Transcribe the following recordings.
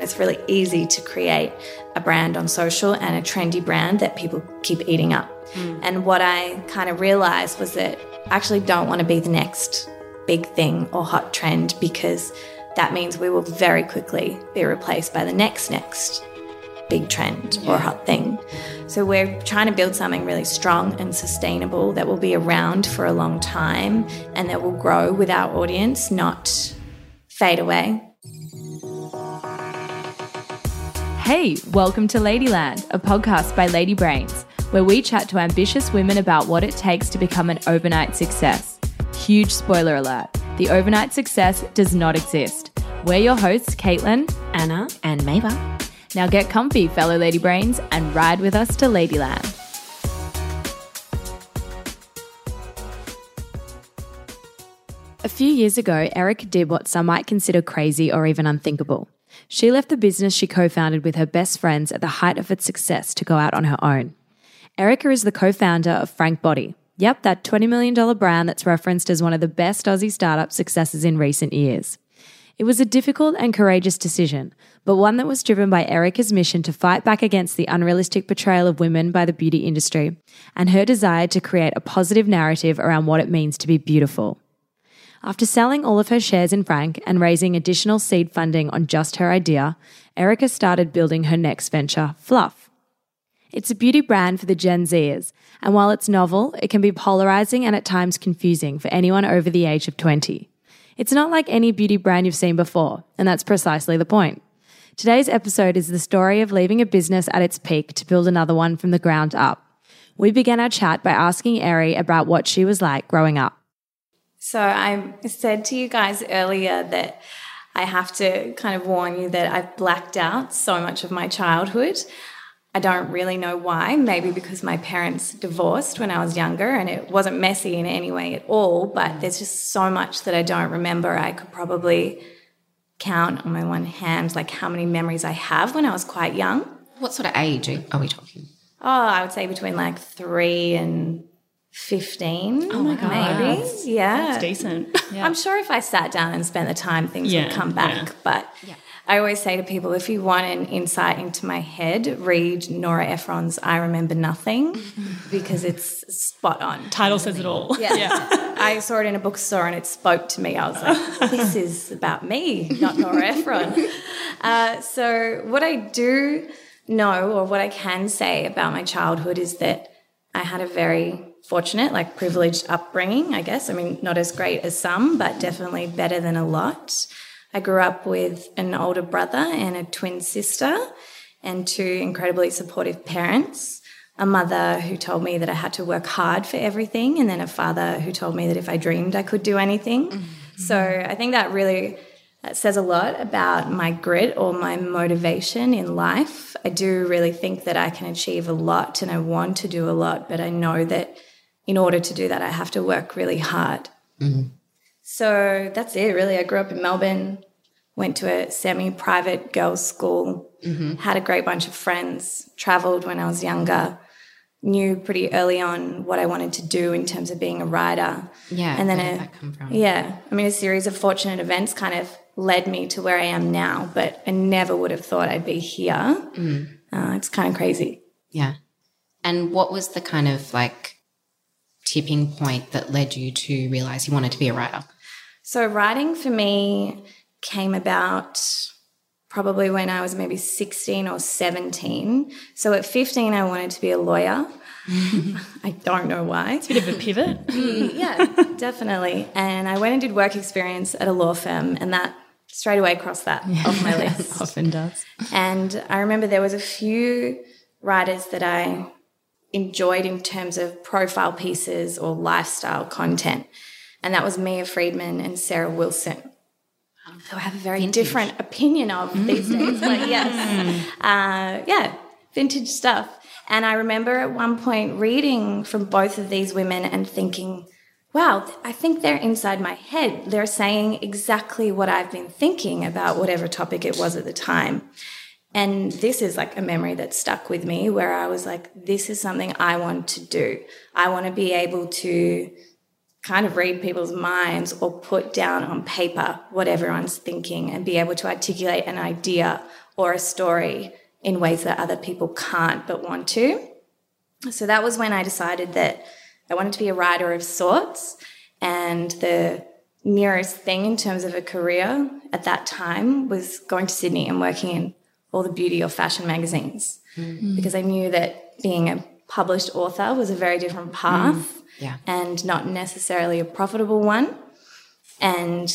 It's really easy to create a brand on social and a trendy brand that people keep eating up. Mm. And what I kind of realized was that I actually don't want to be the next big thing or hot trend because that means we will very quickly be replaced by the next next big trend yeah. or hot thing. So we're trying to build something really strong and sustainable that will be around for a long time and that will grow with our audience, not fade away. Hey, welcome to Ladyland, a podcast by Lady Brains, where we chat to ambitious women about what it takes to become an overnight success. Huge spoiler alert the overnight success does not exist. We're your hosts, Caitlin, Anna, and Mava. Now get comfy, fellow Lady Brains, and ride with us to Ladyland. A few years ago, Eric did what some might consider crazy or even unthinkable. She left the business she co founded with her best friends at the height of its success to go out on her own. Erika is the co founder of Frank Body. Yep, that $20 million brand that's referenced as one of the best Aussie startup successes in recent years. It was a difficult and courageous decision, but one that was driven by Erika's mission to fight back against the unrealistic portrayal of women by the beauty industry and her desire to create a positive narrative around what it means to be beautiful. After selling all of her shares in Frank and raising additional seed funding on just her idea, Erika started building her next venture, Fluff. It's a beauty brand for the Gen Zers, and while it's novel, it can be polarizing and at times confusing for anyone over the age of 20. It's not like any beauty brand you've seen before, and that's precisely the point. Today's episode is the story of leaving a business at its peak to build another one from the ground up. We began our chat by asking Eri about what she was like growing up. So I said to you guys earlier that I have to kind of warn you that I've blacked out so much of my childhood. I don't really know why. Maybe because my parents divorced when I was younger and it wasn't messy in any way at all, but there's just so much that I don't remember. I could probably count on my one hand like how many memories I have when I was quite young. What sort of age are we talking? Oh, I would say between like three and 15 oh my god. Maybe that's, yeah. that's decent. Yeah. i'm sure if i sat down and spent the time things yeah, would come back yeah. but yeah. i always say to people if you want an insight into my head read nora ephron's i remember nothing because it's spot on. Title says it all. Yeah. yeah. I saw it in a bookstore and it spoke to me. I was like this is about me not nora ephron. Uh, so what i do know or what i can say about my childhood is that i had a very fortunate, like privileged upbringing, I guess. I mean, not as great as some, but definitely better than a lot. I grew up with an older brother and a twin sister and two incredibly supportive parents. A mother who told me that I had to work hard for everything, and then a father who told me that if I dreamed, I could do anything. Mm-hmm. So I think that really that says a lot about my grit or my motivation in life. I do really think that I can achieve a lot and I want to do a lot, but I know that in order to do that, I have to work really hard. Mm-hmm. So that's it, really. I grew up in Melbourne, went to a semi private girls' school, mm-hmm. had a great bunch of friends, traveled when I was younger, knew pretty early on what I wanted to do in terms of being a writer. Yeah. And then, a, yeah, I mean, a series of fortunate events kind of led me to where I am now, but I never would have thought I'd be here. Mm. Uh, it's kind of crazy. Yeah. And what was the kind of like tipping point that led you to realize you wanted to be a writer? So, writing for me came about probably when I was maybe 16 or 17. So, at 15, I wanted to be a lawyer. I don't know why. It's a bit of a pivot. yeah, definitely. And I went and did work experience at a law firm, and that straight away crossed that yeah. off my list. Often does. And I remember there was a few writers that I enjoyed in terms of profile pieces or lifestyle content. And that was Mia Freedman and Sarah Wilson, who I have a very vintage. different opinion of these days. But yes, uh, yeah, vintage stuff. And I remember at one point reading from both of these women and thinking, wow, I think they're inside my head. They're saying exactly what I've been thinking about whatever topic it was at the time. And this is like a memory that stuck with me where I was like, this is something I want to do. I want to be able to kind of read people's minds or put down on paper what everyone's thinking and be able to articulate an idea or a story in ways that other people can't but want to. So that was when I decided that I wanted to be a writer of sorts. And the nearest thing in terms of a career at that time was going to Sydney and working in all the beauty of fashion magazines mm. because I knew that being a published author was a very different path mm. yeah. and not necessarily a profitable one. And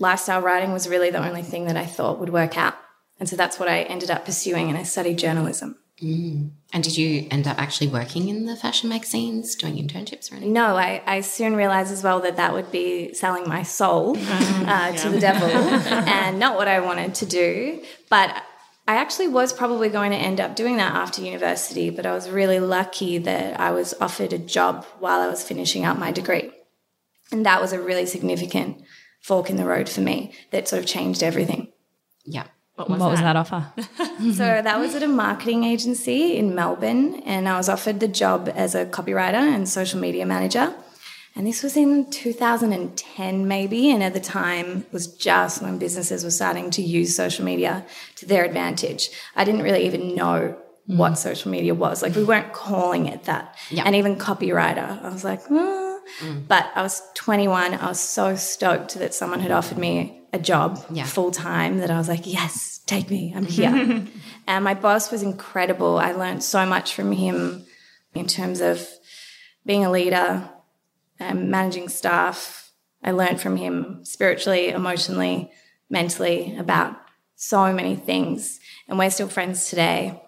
lifestyle writing was really the only thing that I thought would work out. And so that's what I ended up pursuing, and I studied journalism. Mm. And did you end up actually working in the fashion magazines, doing internships or anything? No, I, I soon realized as well that that would be selling my soul uh, yeah. to the devil and not what I wanted to do. But I actually was probably going to end up doing that after university, but I was really lucky that I was offered a job while I was finishing up my degree. And that was a really significant fork in the road for me that sort of changed everything. Yeah. What was, what that? was that offer? so that was at a marketing agency in Melbourne, and I was offered the job as a copywriter and social media manager. And this was in 2010, maybe. And at the time, was just when businesses were starting to use social media to their advantage. I didn't really even know mm. what social media was. Like, we weren't calling it that. Yeah. And even copywriter, I was like, oh. mm. but I was 21. I was so stoked that someone had offered me a job yeah. full time that I was like, yes, take me, I'm here. and my boss was incredible. I learned so much from him in terms of being a leader, and managing staff. I learned from him spiritually, emotionally, mentally about so many things. And we're still friends today.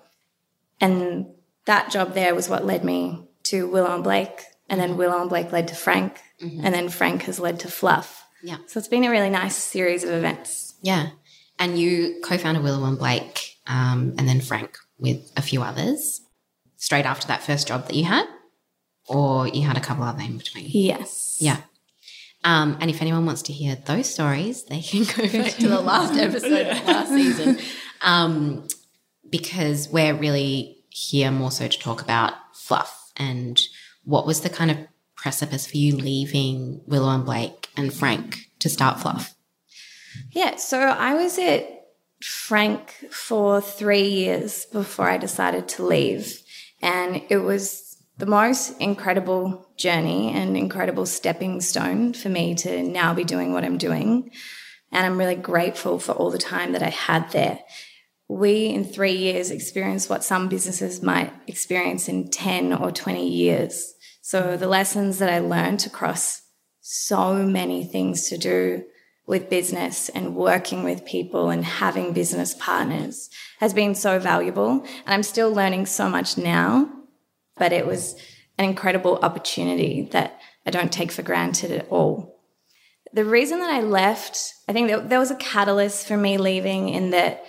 And that job there was what led me to Willow and Blake. And then Willow and Blake led to Frank. Mm-hmm. And then Frank has led to Fluff. Yeah. So it's been a really nice series of events. Yeah. And you co founded Willow and Blake um, and then Frank with a few others straight after that first job that you had? Or you had a couple other in between? Yes. Yeah. Um, and if anyone wants to hear those stories, they can go back to the last episode of last season. Um, because we're really here more so to talk about fluff and what was the kind of precipice for you leaving Willow and Blake and Frank to start Fluff? Yeah, so I was at Frank for three years before I decided to leave. And it was the most incredible journey and incredible stepping stone for me to now be doing what I'm doing. And I'm really grateful for all the time that I had there. We, in three years, experienced what some businesses might experience in 10 or 20 years. So the lessons that I learned across so many things to do with business and working with people and having business partners has been so valuable. And I'm still learning so much now, but it was an incredible opportunity that I don't take for granted at all. The reason that I left, I think there was a catalyst for me leaving in that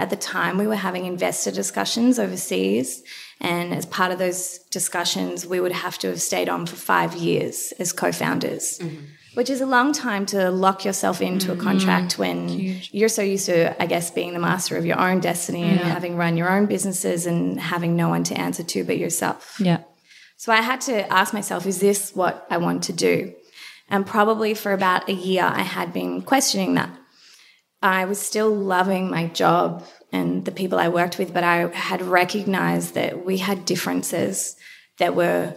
at the time we were having investor discussions overseas and as part of those discussions, we would have to have stayed on for five years as co founders, mm-hmm. Which is a long time to lock yourself into mm-hmm. a contract when Huge. you're so used to, I guess, being the master of your own destiny yeah. and having run your own businesses and having no one to answer to but yourself. Yeah. So I had to ask myself, is this what I want to do? And probably for about a year, I had been questioning that. I was still loving my job and the people I worked with, but I had recognized that we had differences that were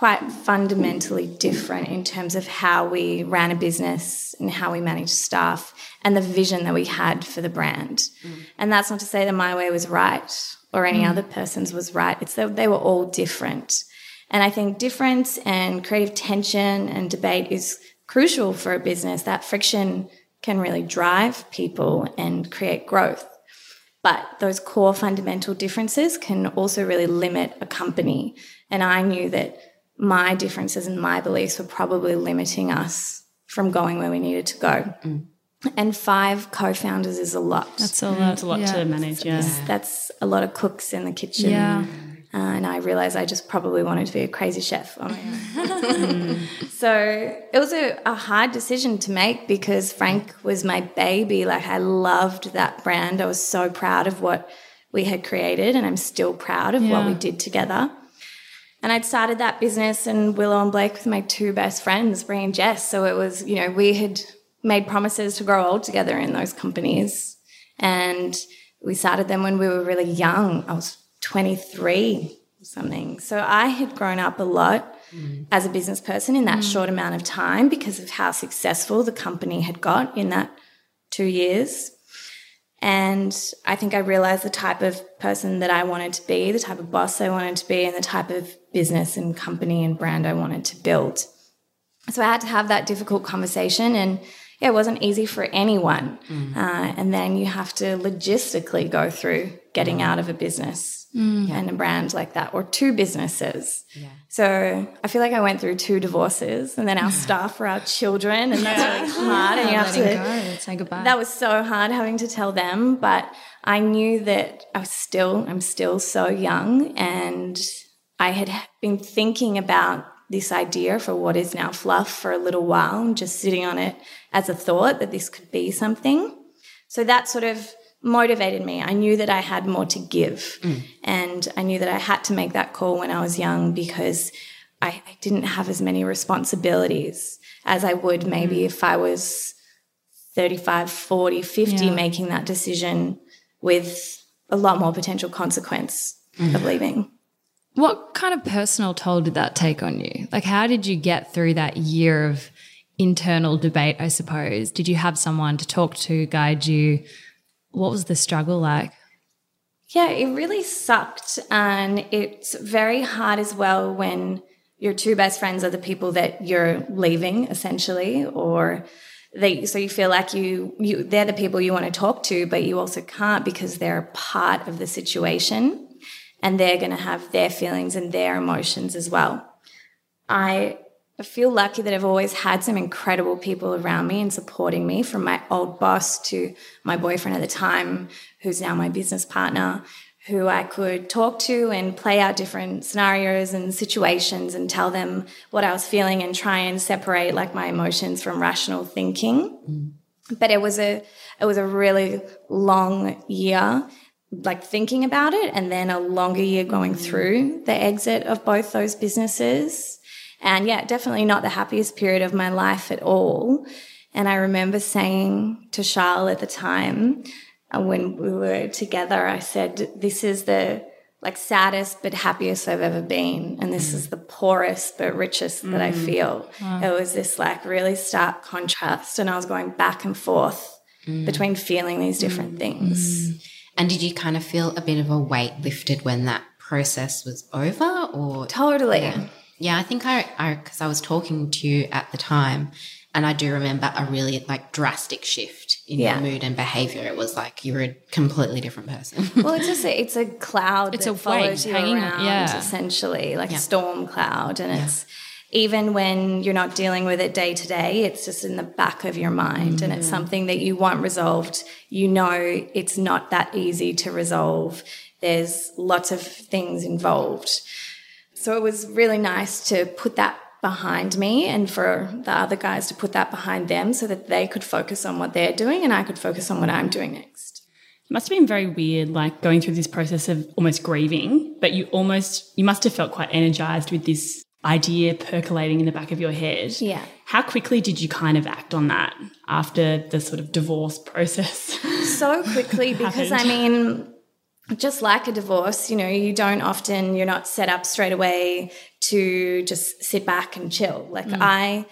quite fundamentally different in terms of how we ran a business and how we managed staff and the vision that we had for the brand. Mm. And that's not to say that my way was right or any mm. other person's was right. It's that they were all different. And I think difference and creative tension and debate is crucial for a business. That friction can really drive people and create growth. But those core fundamental differences can also really limit a company. And I knew that my differences and my beliefs were probably limiting us from going where we needed to go. Mm. And five co founders is a lot. That's a lot. That's a lot yeah. to manage, yeah. That's, that's, a lot of cooks in the kitchen. Yeah. Uh, and I realized I just probably wanted to be a crazy chef on my own. so it was a, a, hard decision to make because Frank was my baby. Like I loved that brand. I was so proud of what we had created, and I'm still proud of yeah. what we did together. And I'd started that business and Willow and Blake with my two best friends, Bree and Jess. So it was, you know, we had made promises to grow old together in those companies. And we started them when we were really young. I was 23 or something. So I had grown up a lot mm. as a business person in that mm. short amount of time because of how successful the company had got in that two years. And I think I realized the type of person that I wanted to be, the type of boss I wanted to be, and the type of business and company and brand I wanted to build. So I had to have that difficult conversation and yeah, it wasn't easy for anyone. Mm. Uh, and then you have to logistically go through getting mm. out of a business mm. and a brand like that, or two businesses. Yeah. So I feel like I went through two divorces, and then our staff were our children, and that's really hard. And you have to go, say goodbye. That was so hard having to tell them, but I knew that I was still, I'm still so young, and I had been thinking about this idea for what is now fluff for a little while and just sitting on it as a thought that this could be something. So that sort of motivated me. I knew that I had more to give. Mm. And I knew that I had to make that call when I was young because I, I didn't have as many responsibilities as I would maybe mm. if I was 35, 40, 50 yeah. making that decision with a lot more potential consequence mm. of leaving. What kind of personal toll did that take on you? Like, how did you get through that year of internal debate, I suppose? Did you have someone to talk to, guide you? What was the struggle like? Yeah, it really sucked. And it's very hard as well when your two best friends are the people that you're leaving, essentially, or they, so you feel like you, you, they're the people you want to talk to, but you also can't because they're a part of the situation and they're going to have their feelings and their emotions as well. I feel lucky that I've always had some incredible people around me and supporting me from my old boss to my boyfriend at the time, who's now my business partner, who I could talk to and play out different scenarios and situations and tell them what I was feeling and try and separate like my emotions from rational thinking. Mm. But it was a it was a really long year like thinking about it and then a longer year going through the exit of both those businesses. And yeah, definitely not the happiest period of my life at all. And I remember saying to Charles at the time, uh, when we were together, I said, this is the like saddest but happiest I've ever been. And this mm. is the poorest but richest mm. that I mm. feel. Wow. It was this like really stark contrast. And I was going back and forth mm. between feeling these different mm. things. And did you kind of feel a bit of a weight lifted when that process was over or totally yeah, yeah i think i i because i was talking to you at the time and i do remember a really like drastic shift in yeah. your mood and behavior it was like you were a completely different person well it's just a, it's a cloud it's a follows you around yeah. essentially like yeah. a storm cloud and it's even when you're not dealing with it day to day, it's just in the back of your mind mm. and it's mm. something that you want resolved. You know, it's not that easy to resolve. There's lots of things involved. So it was really nice to put that behind me and for the other guys to put that behind them so that they could focus on what they're doing and I could focus on what I'm doing next. It must have been very weird, like going through this process of almost grieving, but you almost, you must have felt quite energized with this idea percolating in the back of your head. Yeah. How quickly did you kind of act on that after the sort of divorce process? So quickly because I mean, just like a divorce, you know, you don't often, you're not set up straight away to just sit back and chill. Like mm. I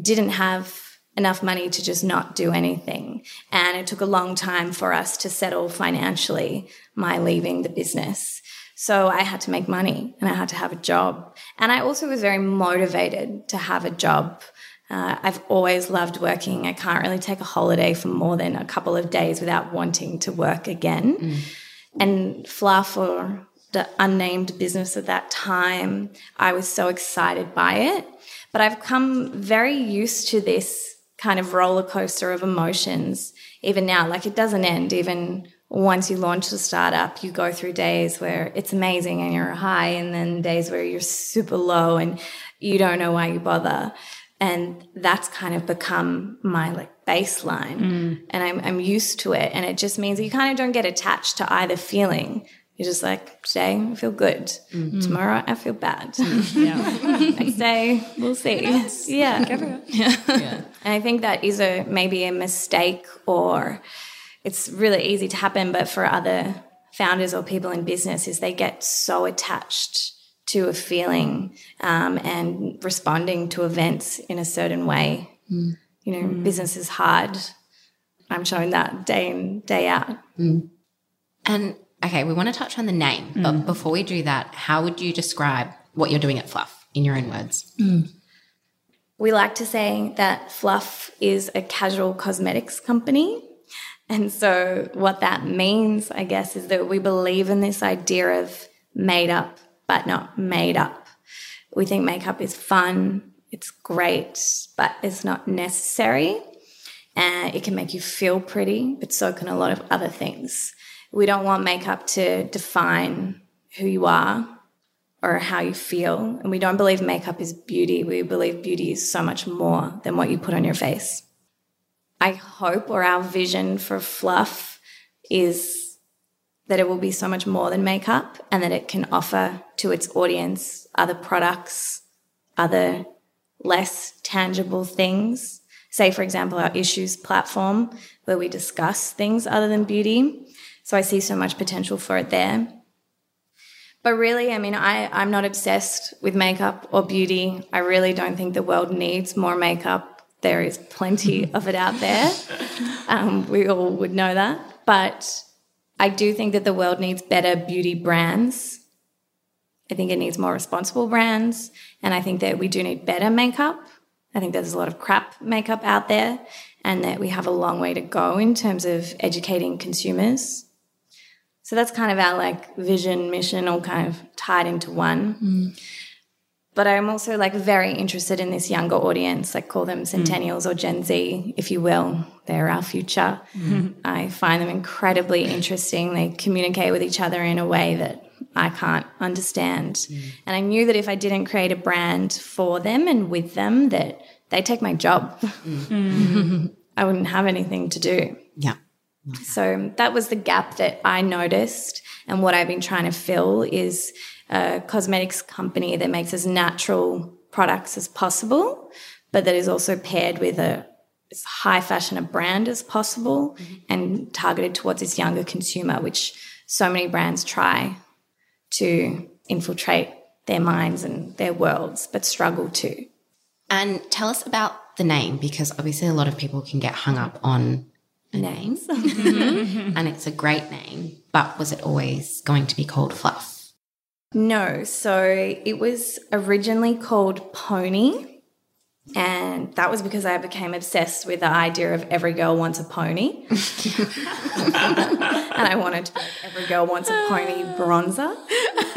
didn't have enough money to just not do anything. And it took a long time for us to settle financially my leaving the business. So I had to make money and I had to have a job. And I also was very motivated to have a job. Uh, I've always loved working. I can't really take a holiday for more than a couple of days without wanting to work again. Mm. And Fluff or the unnamed business at that time, I was so excited by it. But I've come very used to this kind of roller coaster of emotions even now. Like it doesn't end, even once you launch the startup, you go through days where it's amazing and you're high, and then days where you're super low and you don't know why you bother. And that's kind of become my like baseline. Mm. And I'm, I'm used to it. And it just means you kind of don't get attached to either feeling. You're just like, today I feel good. Mm. Tomorrow I feel bad. Yeah. Next day, we'll see. Yes. Yeah. yeah. yeah. And I think that is a maybe a mistake or it's really easy to happen, but for other founders or people in business, is they get so attached to a feeling um, and responding to events in a certain way. Mm. You know, mm. business is hard. I'm showing that day in, day out. Mm. And okay, we want to touch on the name, but mm. before we do that, how would you describe what you're doing at Fluff in your own words? Mm. We like to say that Fluff is a casual cosmetics company. And so, what that means, I guess, is that we believe in this idea of made up, but not made up. We think makeup is fun, it's great, but it's not necessary. And it can make you feel pretty, but so can a lot of other things. We don't want makeup to define who you are or how you feel. And we don't believe makeup is beauty. We believe beauty is so much more than what you put on your face. I hope, or our vision for fluff is that it will be so much more than makeup and that it can offer to its audience other products, other less tangible things. Say, for example, our issues platform where we discuss things other than beauty. So I see so much potential for it there. But really, I mean, I, I'm not obsessed with makeup or beauty. I really don't think the world needs more makeup. There is plenty of it out there. Um, we all would know that. But I do think that the world needs better beauty brands. I think it needs more responsible brands. And I think that we do need better makeup. I think there's a lot of crap makeup out there and that we have a long way to go in terms of educating consumers. So that's kind of our like vision, mission, all kind of tied into one. Mm. But I'm also like very interested in this younger audience, like call them centennials mm. or Gen Z, if you will. They're our future. Mm. I find them incredibly interesting. They communicate with each other in a way that I can't understand. Mm. And I knew that if I didn't create a brand for them and with them, that they take my job. Mm. I wouldn't have anything to do. Yeah. So that was the gap that I noticed. And what I've been trying to fill is a cosmetics company that makes as natural products as possible, but that is also paired with a as high fashion a brand as possible mm-hmm. and targeted towards this younger consumer, which so many brands try to infiltrate their minds and their worlds, but struggle to. And tell us about the name, because obviously a lot of people can get hung up on names. mm-hmm. and it's a great name, but was it always going to be called Fluff? No. So it was originally called Pony. And that was because I became obsessed with the idea of every girl wants a pony. and I wanted to be every girl wants a pony bronzer.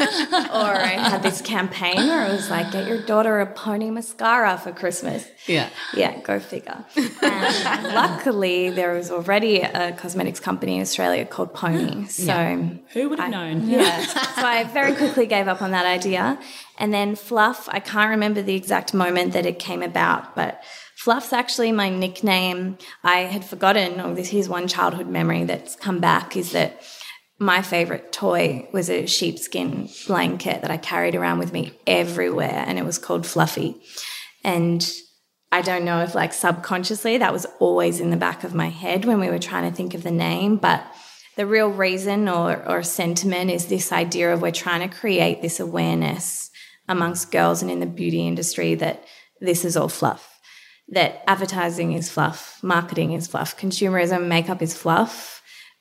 or I had this campaign where it was like, get your daughter a pony mascara for Christmas. Yeah. Yeah, go figure. And luckily, there was already a cosmetics company in Australia called Pony. So yeah. who would have I, known? Yeah. so I very quickly gave up on that idea. And then Fluff, I can't remember the exact moment that it came about, but Fluff's actually my nickname. I had forgotten, oh, this here's one childhood memory that's come back, is that my favorite toy was a sheepskin blanket that I carried around with me everywhere, and it was called Fluffy. And I don't know if, like, subconsciously that was always in the back of my head when we were trying to think of the name, but the real reason or, or sentiment is this idea of we're trying to create this awareness amongst girls and in the beauty industry that this is all fluff, that advertising is fluff, marketing is fluff, consumerism, makeup is fluff,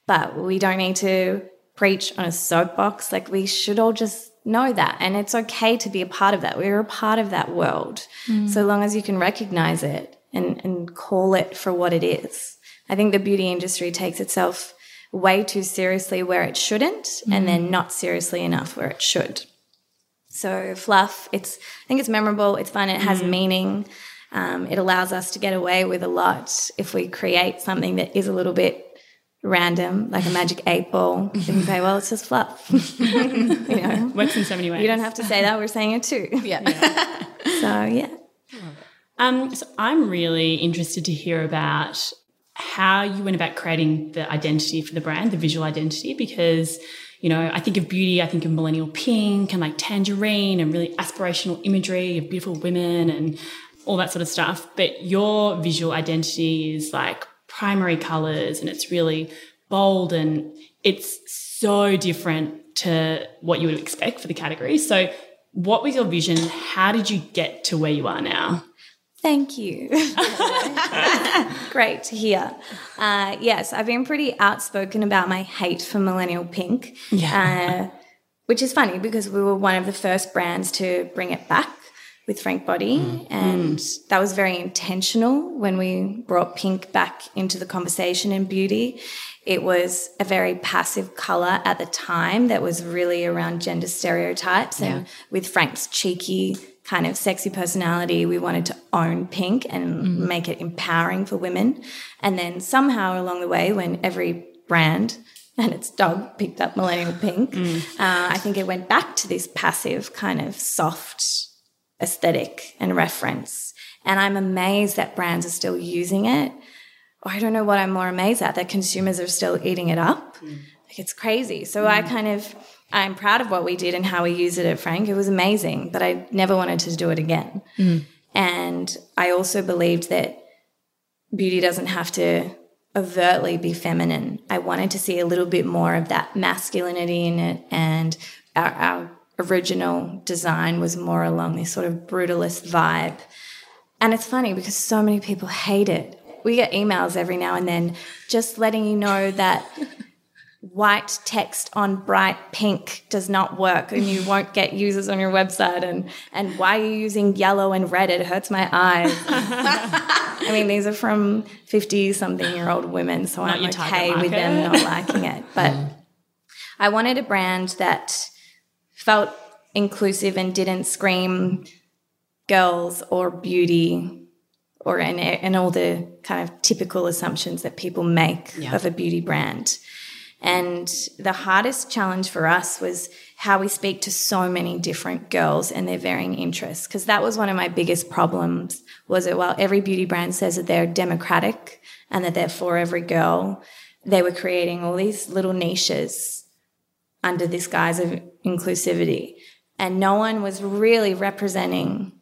but we don't need to preach on a soapbox. Like we should all just know that. And it's okay to be a part of that. We're a part of that world. Mm. So long as you can recognize it and, and call it for what it is. I think the beauty industry takes itself way too seriously where it shouldn't, mm. and then not seriously enough where it should. So fluff, it's I think it's memorable, it's fun, it has mm. meaning. Um, it allows us to get away with a lot if we create something that is a little bit random, like a magic eight ball. You can say, well, it's just fluff. you know, works in so many ways. You don't have to say that. We're saying it too. Yeah. yeah. so yeah. Um, so I'm really interested to hear about how you went about creating the identity for the brand, the visual identity, because you know, I think of beauty, I think of millennial pink and like tangerine and really aspirational imagery of beautiful women and all that sort of stuff. But your visual identity is like primary colors and it's really bold and it's so different to what you would expect for the category. So, what was your vision? How did you get to where you are now? Thank you. Great to hear. Uh, yes, I've been pretty outspoken about my hate for millennial pink. Yeah. Uh, which is funny because we were one of the first brands to bring it back with Frank Body. Mm. And that was very intentional when we brought pink back into the conversation in beauty. It was a very passive color at the time that was really around gender stereotypes. And with Frank's cheeky, kind of sexy personality, we wanted to own pink and make it empowering for women. And then somehow along the way, when every brand and its dog picked up millennial pink, uh, I think it went back to this passive, kind of soft aesthetic and reference. And I'm amazed that brands are still using it. Or I don't know what I'm more amazed at that consumers are still eating it up. Hmm. Like it's crazy. So hmm. I kind of I'm proud of what we did and how we used it at Frank. It was amazing, but I never wanted to do it again. Hmm. And I also believed that beauty doesn't have to overtly be feminine. I wanted to see a little bit more of that masculinity in it. And our, our original design was more along this sort of brutalist vibe. And it's funny because so many people hate it. We get emails every now and then just letting you know that white text on bright pink does not work and you won't get users on your website. And and why are you using yellow and red? It hurts my eyes. I mean these are from 50 something year old women so i'm okay with them not liking it. But i wanted a brand that felt inclusive and didn't scream girls or beauty or and, and all the kind of typical assumptions that people make of a beauty brand. And the hardest challenge for us was how we speak to so many different girls and their varying interests. Because that was one of my biggest problems was that while every beauty brand says that they're democratic and that they're for every girl, they were creating all these little niches under this guise of inclusivity. And no one was really representing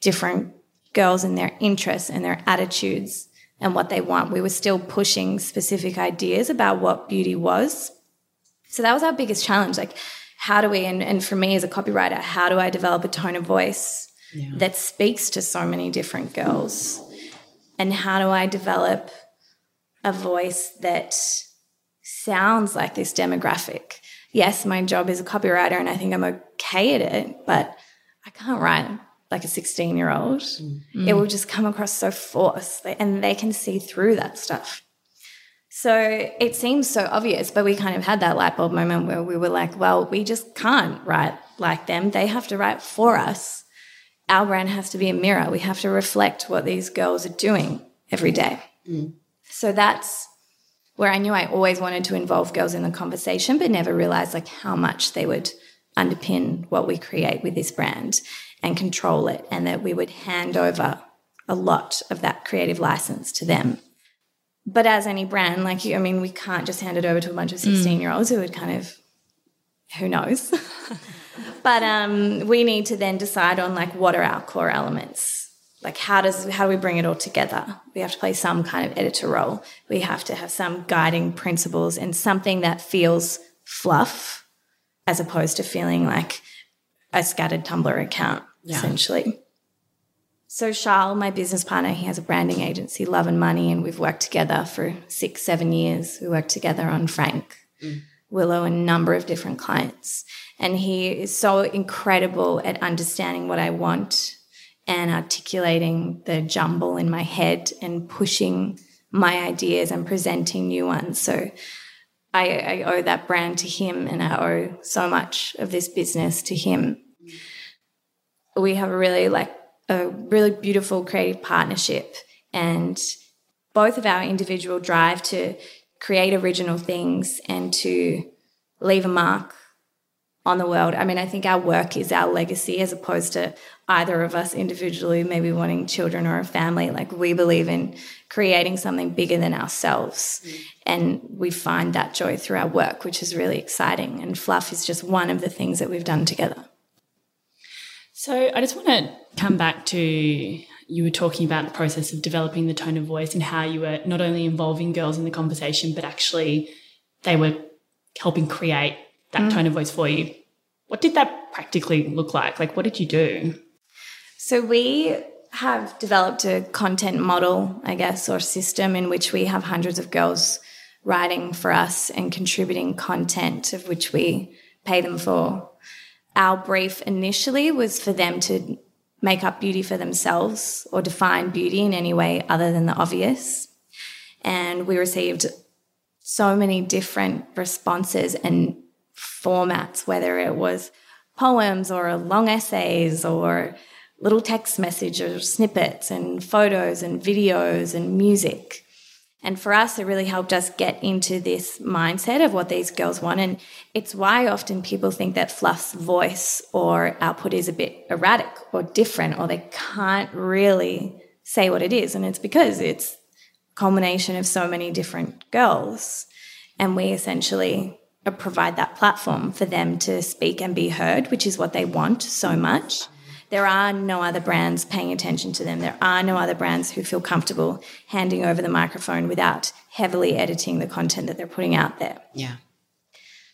different girls and their interests and their attitudes and what they want. We were still pushing specific ideas about what beauty was. So that was our biggest challenge. Like, how do we, and, and for me as a copywriter, how do I develop a tone of voice that speaks to so many different girls? And how do I develop a voice that sounds like this demographic? Yes, my job is a copywriter and I think I'm okay at it, but I can't write like a 16 year old. Mm. It will just come across so forced and they can see through that stuff. So it seems so obvious, but we kind of had that light bulb moment where we were like, well, we just can't write like them. They have to write for us. Our brand has to be a mirror. We have to reflect what these girls are doing every day. Mm. So that's where I knew I always wanted to involve girls in the conversation, but never realized like how much they would underpin what we create with this brand and control it, and that we would hand over a lot of that creative license to them. But as any brand, like I mean, we can't just hand it over to a bunch of 16 year olds who would kind of, who knows? but um, we need to then decide on like what are our core elements like how does how do we bring it all together? We have to play some kind of editor role. We have to have some guiding principles and something that feels fluff as opposed to feeling like a scattered tumblr account essentially. So charles my business partner he has a branding agency love and money and we've worked together for six seven years. We worked together on frank mm. willow and a number of different clients. And he is so incredible at understanding what i want and articulating the jumble in my head and pushing my ideas and presenting new ones. So I, I, owe that brand to him and I owe so much of this business to him. We have a really like a really beautiful creative partnership and both of our individual drive to create original things and to leave a mark on the world. I mean, I think our work is our legacy as opposed to either of us individually maybe wanting children or a family. Like we believe in creating something bigger than ourselves. Mm. And we find that joy through our work, which is really exciting. And fluff is just one of the things that we've done together. So I just want to come back to you were talking about the process of developing the tone of voice and how you were not only involving girls in the conversation, but actually they were helping create that mm. tone of voice for you. What did that practically look like? Like, what did you do? So we have developed a content model, I guess, or system in which we have hundreds of girls writing for us and contributing content of which we pay them for. Our brief initially was for them to make up beauty for themselves or define beauty in any way other than the obvious. And we received so many different responses and formats, whether it was poems or long essays or little text messages, snippets and photos and videos and music. And for us, it really helped us get into this mindset of what these girls want. And it's why often people think that Fluff's voice or output is a bit erratic or different, or they can't really say what it is. And it's because it's a culmination of so many different girls. And we essentially provide that platform for them to speak and be heard, which is what they want so much. There are no other brands paying attention to them. There are no other brands who feel comfortable handing over the microphone without heavily editing the content that they're putting out there. Yeah.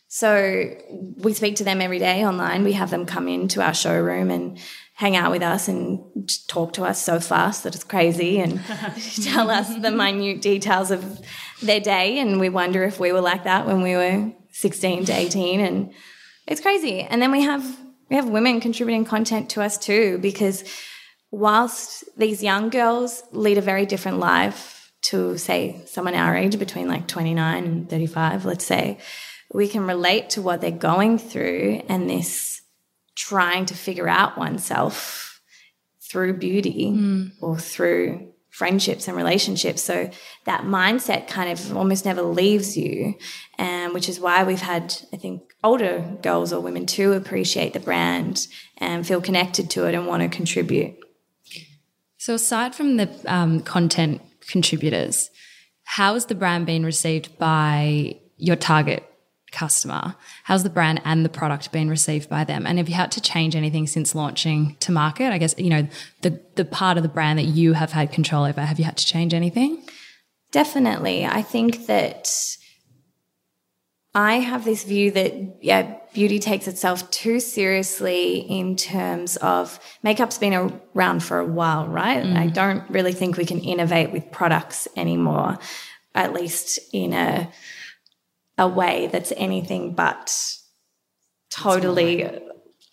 So we speak to them every day online. We have them come into our showroom and hang out with us and talk to us so fast that it's crazy and tell us the minute details of their day. And we wonder if we were like that when we were 16 to 18. And it's crazy. And then we have we have women contributing content to us too, because whilst these young girls lead a very different life to, say, someone our age, between like 29 and 35, let's say, we can relate to what they're going through and this trying to figure out oneself through beauty mm. or through friendships and relationships. So that mindset kind of almost never leaves you, and um, which is why we've had, I think, older girls or women too appreciate the brand and feel connected to it and want to contribute. So aside from the um, content contributors, how has the brand been received by your target customer? How's the brand and the product been received by them? And have you had to change anything since launching to market? I guess, you know, the, the part of the brand that you have had control over, have you had to change anything? Definitely. I think that I have this view that, yeah, beauty takes itself too seriously in terms of makeup's been around for a while, right? Mm. I don't really think we can innovate with products anymore, at least in a a way that's anything but totally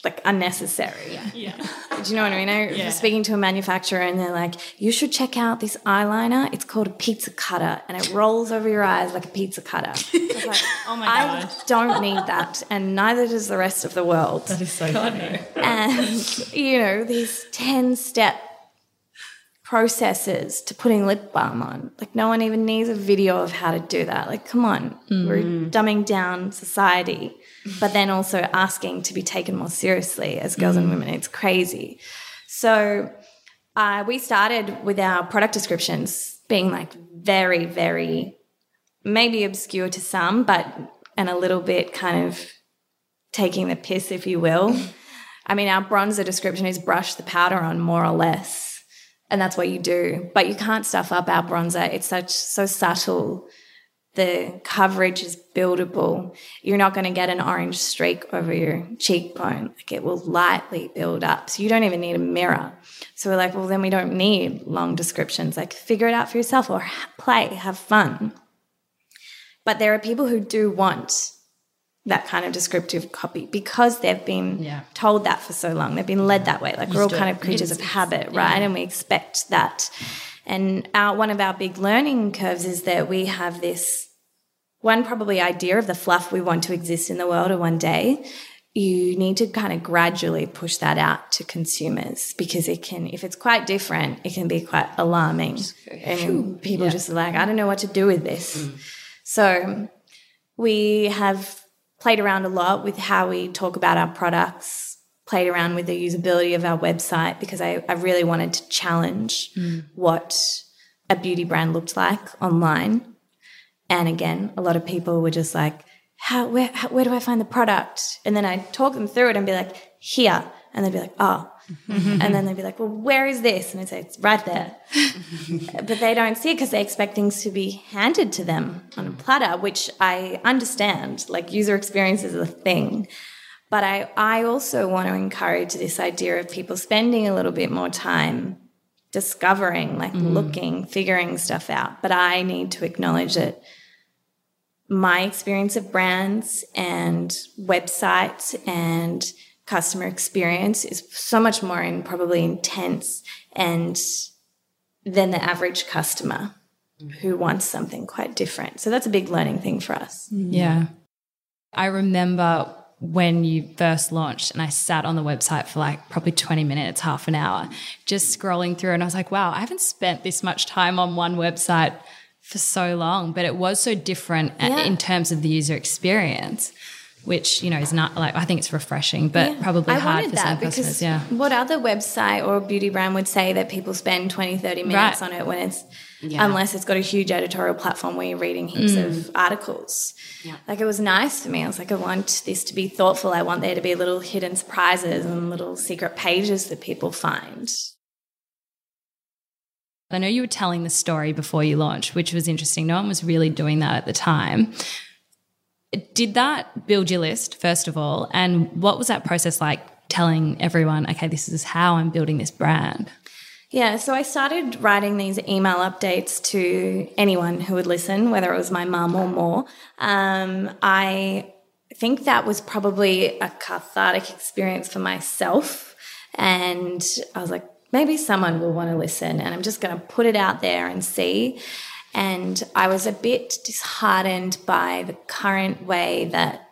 like unnecessary. Yeah. Do you know what I mean? I yeah. was speaking to a manufacturer and they're like, you should check out this eyeliner. It's called a pizza cutter and it rolls over your eyes like a pizza cutter. I like, oh my God. I don't need that. And neither does the rest of the world. That is so funny. And, you know, these 10 step processes to putting lip balm on. Like no one even needs a video of how to do that. Like come on, mm. we're dumbing down society, but then also asking to be taken more seriously as girls mm. and women. It's crazy. So uh, we started with our product descriptions being like very, very maybe obscure to some, but and a little bit kind of taking the piss, if you will. I mean, our bronzer description is brush the powder on more or less and that's what you do. But you can't stuff up our bronzer. It's such so subtle. The coverage is buildable. You're not going to get an orange streak over your cheekbone. Like it will lightly build up. So you don't even need a mirror. So we're like, well, then we don't need long descriptions. Like figure it out for yourself or play, have fun. But there are people who do want that kind of descriptive copy because they've been yeah. told that for so long. They've been led that way. Like we're all kind of creatures of habit, right? Yeah. And we expect that. And our, one of our big learning curves is that we have this one probably idea of the fluff we want to exist in the world or one day. You need to kind of gradually push that out to consumers because it can, if it's quite different, it can be quite alarming. And people yeah. just like, I don't know what to do with this. Mm. So we have played around a lot with how we talk about our products, played around with the usability of our website because I, I really wanted to challenge mm. what a beauty brand looked like online. And again, a lot of people were just like, how, where, how, where do I find the product? And then I'd talk them through it and be like, here. And they'd be like, oh. Mm-hmm. and then they'd be like, well, where is this? And I'd say, it's right there. Mm-hmm. but they don't see it because they expect things to be handed to them on a platter, which I understand. Like user experience is a thing. But I, I also want to encourage this idea of people spending a little bit more time discovering, like mm-hmm. looking, figuring stuff out. But I need to acknowledge that my experience of brands and websites and customer experience is so much more and probably intense and than the average customer who wants something quite different. So that's a big learning thing for us. Mm-hmm. Yeah. I remember when you first launched and I sat on the website for like probably 20 minutes, half an hour, just scrolling through. And I was like, wow, I haven't spent this much time on one website for so long, but it was so different uh, Yeah. in terms of the user experience, which, you know, is not like, I think it's refreshing, but probably I hard wanted for some that customers. Yeah. what other website or beauty brand would say that people spend 20, 30 minutes Right. on it when it's, Yeah. unless it's got a huge editorial platform where you're reading heaps Mm. of articles. Yeah. Like it was nice for me. I was like, I want this to be thoughtful. I want there to be little hidden surprises and little secret pages that people find. I know you were telling the story before you launched, which was interesting. No one was really doing that at the time. Did that build your list, first of all? And what was that process like telling everyone, okay, this is how I'm building this brand? Yeah, so I started writing these email updates to anyone who would listen, whether it was my mum or more. Um, I think that was probably a cathartic experience for myself. And I was like, maybe someone will want to listen, and I'm just going to put it out there and see. And I was a bit disheartened by the current way that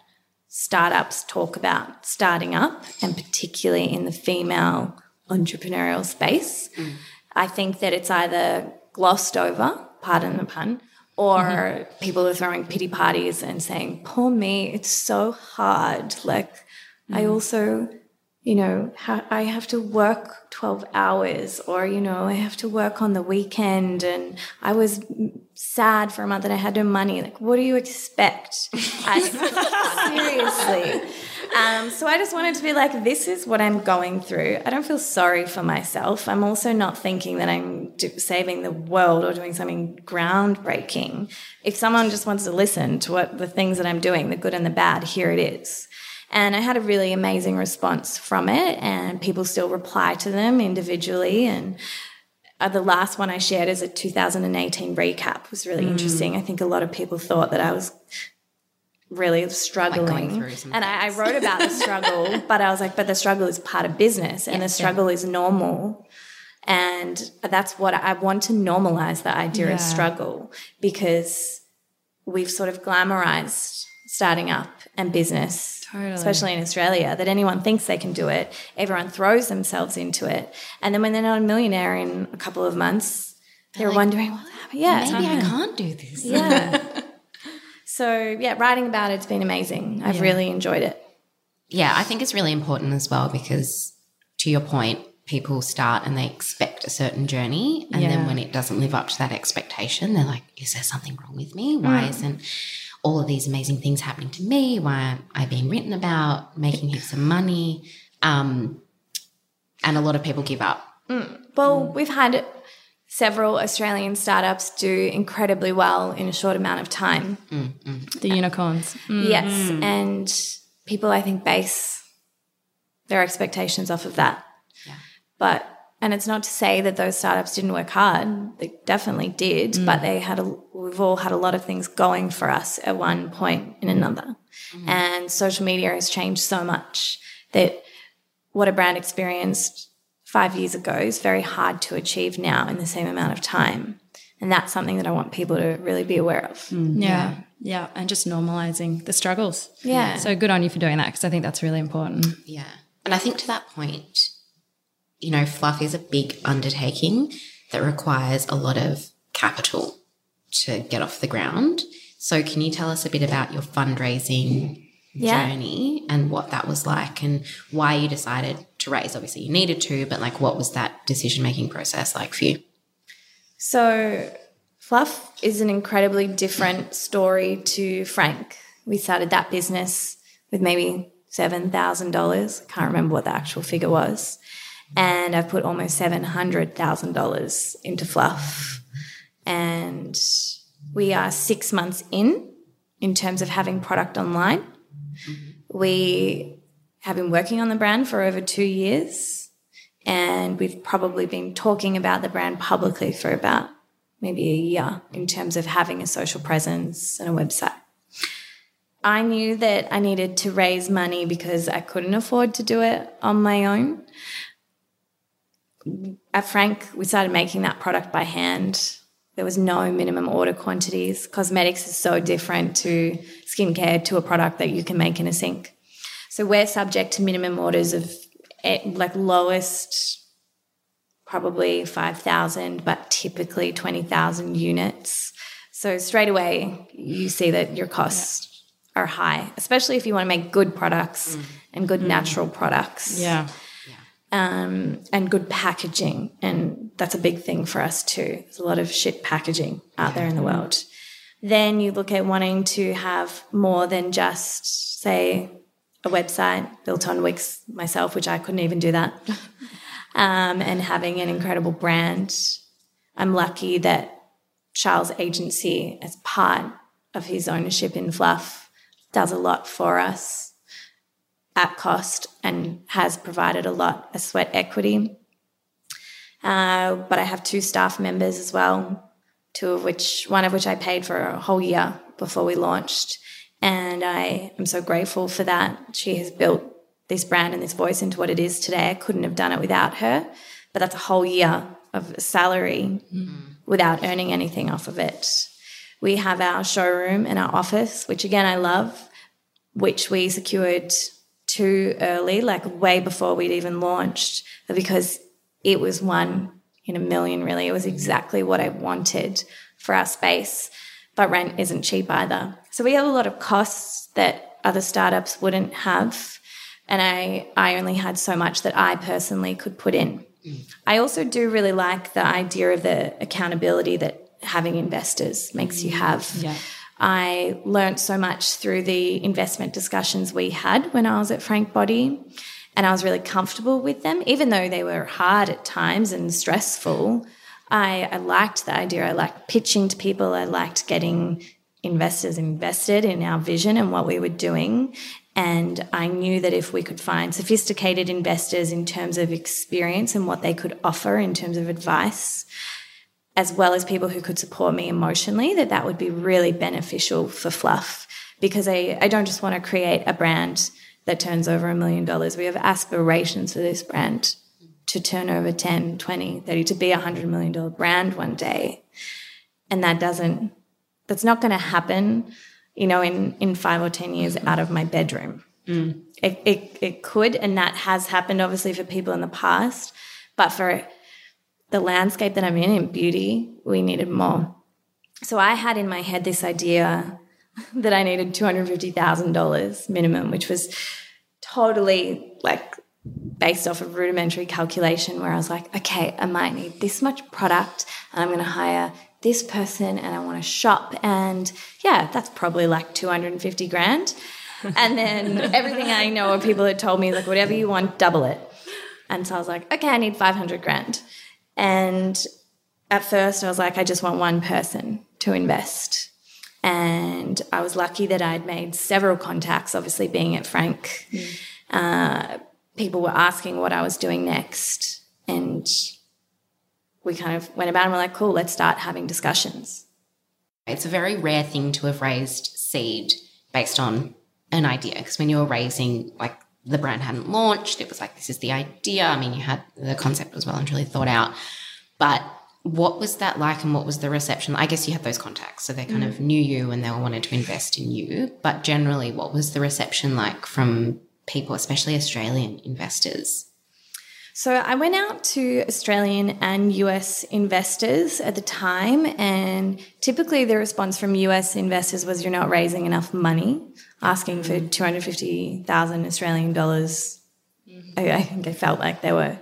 startups talk about starting up, and particularly in the female entrepreneurial space. Mm. I think that it's either glossed over, pardon the pun, or mm-hmm. people are throwing pity parties and saying, poor me, it's so hard. Like, I mm. also, you know, ha- I have to work 12 hours, or, you know, I have to work on the weekend, and I was sad for a month and I had no money. Like, what do you expect? I- seriously. Um, so I just wanted to be like, this is what I'm going through. I don't feel sorry for myself. I'm also not thinking that I'm do- saving the world or doing something groundbreaking. If someone just wants to listen to what the things that I'm doing, the good and the bad, here it is. And I had a really amazing response from it, and people still reply to them individually. And uh, the last one I shared as a 2018 recap was really interesting. I think a lot of people thought that I was really struggling. some and I, I wrote about the struggle, but I was like, but the struggle is part of business and the struggle is normal. And that's what I want to normalize the idea of struggle because we've sort of glamorized starting up and business, especially in Australia, that anyone thinks they can do it. Everyone throws themselves into it. And then when they're not a millionaire in a couple of months, they're wondering what's happening. Yeah. Maybe I can't do this. Yeah. so yeah, writing about it's been amazing. I've really enjoyed it. Yeah, I think it's really important as well because, to your point, people start and they expect a certain journey. And Yeah. then when it doesn't live up to that expectation, they're like, is there something wrong with me? Why mm. isn't all of these amazing things happening to me? Why am I being written about, making heaps of money? Um, and a lot of people give up. Mm. Well, we've had several Australian startups do incredibly well in a short amount of time. Mm, mm. The unicorns. Yes. And people, I think, base their expectations off of that. But, and it's not to say that those startups didn't work hard. They definitely did, but mm. they had a, we've all had a lot of things going for us at one point in another. Mm-hmm. And social media has changed so much that what a brand experienced five years ago is very hard to achieve now in the same amount of time. And that's something that I want people to really be aware of. Mm, yeah. Yeah. And just normalizing the struggles. Yeah. So good on you for doing that because I think that's really important. Yeah. And I think to that point, you know, Fluff is a big undertaking that requires a lot of capital to get off the ground. So, can you tell us a bit about your fundraising Yeah. journey and what that was like and why you decided to raise? Obviously, you needed to, but like, what was that decision making process like for you? So, Fluff is an incredibly different story to Frank. We started that business with maybe $7,000. I can't remember what the actual figure was. And I've put almost $700,000 into Fluff. And we are six months in in terms of having product online. We have been working on the brand for over two years, and we've probably been talking about the brand publicly for about maybe a year in terms of having a social presence and a website. I knew that I needed to raise money because I couldn't afford to do it on my own. At Frank, we started making that product by hand. There was no minimum order quantities. Cosmetics is so different to skincare to a product that you can make in a sink. So we're subject to minimum orders of eh, like lowest probably 5,000, but typically 20,000 units. So straight away, you see that your costs yeah. are high, especially if you want to make good products mm. and good mm. natural products. Yeah. Um, and good packaging. And that's a big thing for us too. There's a lot of shit packaging out there in the world. Then you look at wanting to have more than just, say, a website built on Wix myself, which I couldn't even do that. um, and having an incredible brand. I'm lucky that Charles' agency, as part of his ownership in Fluff, does a lot for us at cost and has provided a lot of sweat equity. Uh, but I have two staff members as well, two of which, one of which I paid for a whole year before we launched. And I am so grateful for that. She has built this brand and this voice into what it is today. I couldn't have done it without her. But that's a whole year of salary mm. without earning anything off of it. We have our showroom and our office, which again I love, which we secured too early, like way before we'd even launched, because it was one in a million, really. It was exactly what I wanted for our space. But rent isn't cheap either. So we have a lot of costs that other startups wouldn't have and I, I only had so much that I personally could put in. Mm. I also do really like the idea of the accountability that having investors makes you have. Yeah. I learned so much through the investment discussions we had when I was at Frank Body, and I was really comfortable with them, even though they were hard at times and stressful. I, I liked the idea. I liked pitching to people. I liked getting investors invested in our vision and what we were doing. And I knew that if we could find sophisticated investors in terms of experience and what they could offer in terms of advice, as well as people who could support me emotionally, that that would be really beneficial for Fluff. Because I, I don't just want to create a brand that turns over a million dollars. We have aspirations for this brand to turn over 10, 20, 30, to be a $100 million brand one day. And that doesn't, that's not going to happen you know, in, in five or 10 years out of my bedroom. Mm. It, it, it could, and that has happened obviously for people in the past, but for the landscape that I'm in, in beauty, we needed more. So I had in my head this idea that I needed $250,000 minimum, which was totally like based off of rudimentary calculation where I was like, okay, I might need this much product and I'm going to hire this person and I want to shop. And yeah, that's probably like 250 grand. And then everything I know of people had told me, like, whatever you want, double it. And so I was like, okay, I need 500 grand. And at first I was like, I just want one person to invest. And I was lucky that I'd made several contacts, obviously being at Frank. Mm. Uh, people were asking what I was doing next. And we kind of went about and we're like, cool, let's start having discussions. It's a very rare thing to have raised seed based on an idea because when you're raising, like the brand hadn't launched, it was like, this is the idea. I mean, you had the concept was well and truly thought out. But what was that like and what was the reception? I guess you had those contacts, so they kind mm. of knew you and they wanted to invest in you. But generally, what was the reception like from people, especially Australian investors? So I went out to Australian and US investors at the time, and typically the response from US investors was, "You're not raising enough money," asking for two hundred fifty thousand Australian dollars. Mm-hmm. I, I think I felt like they were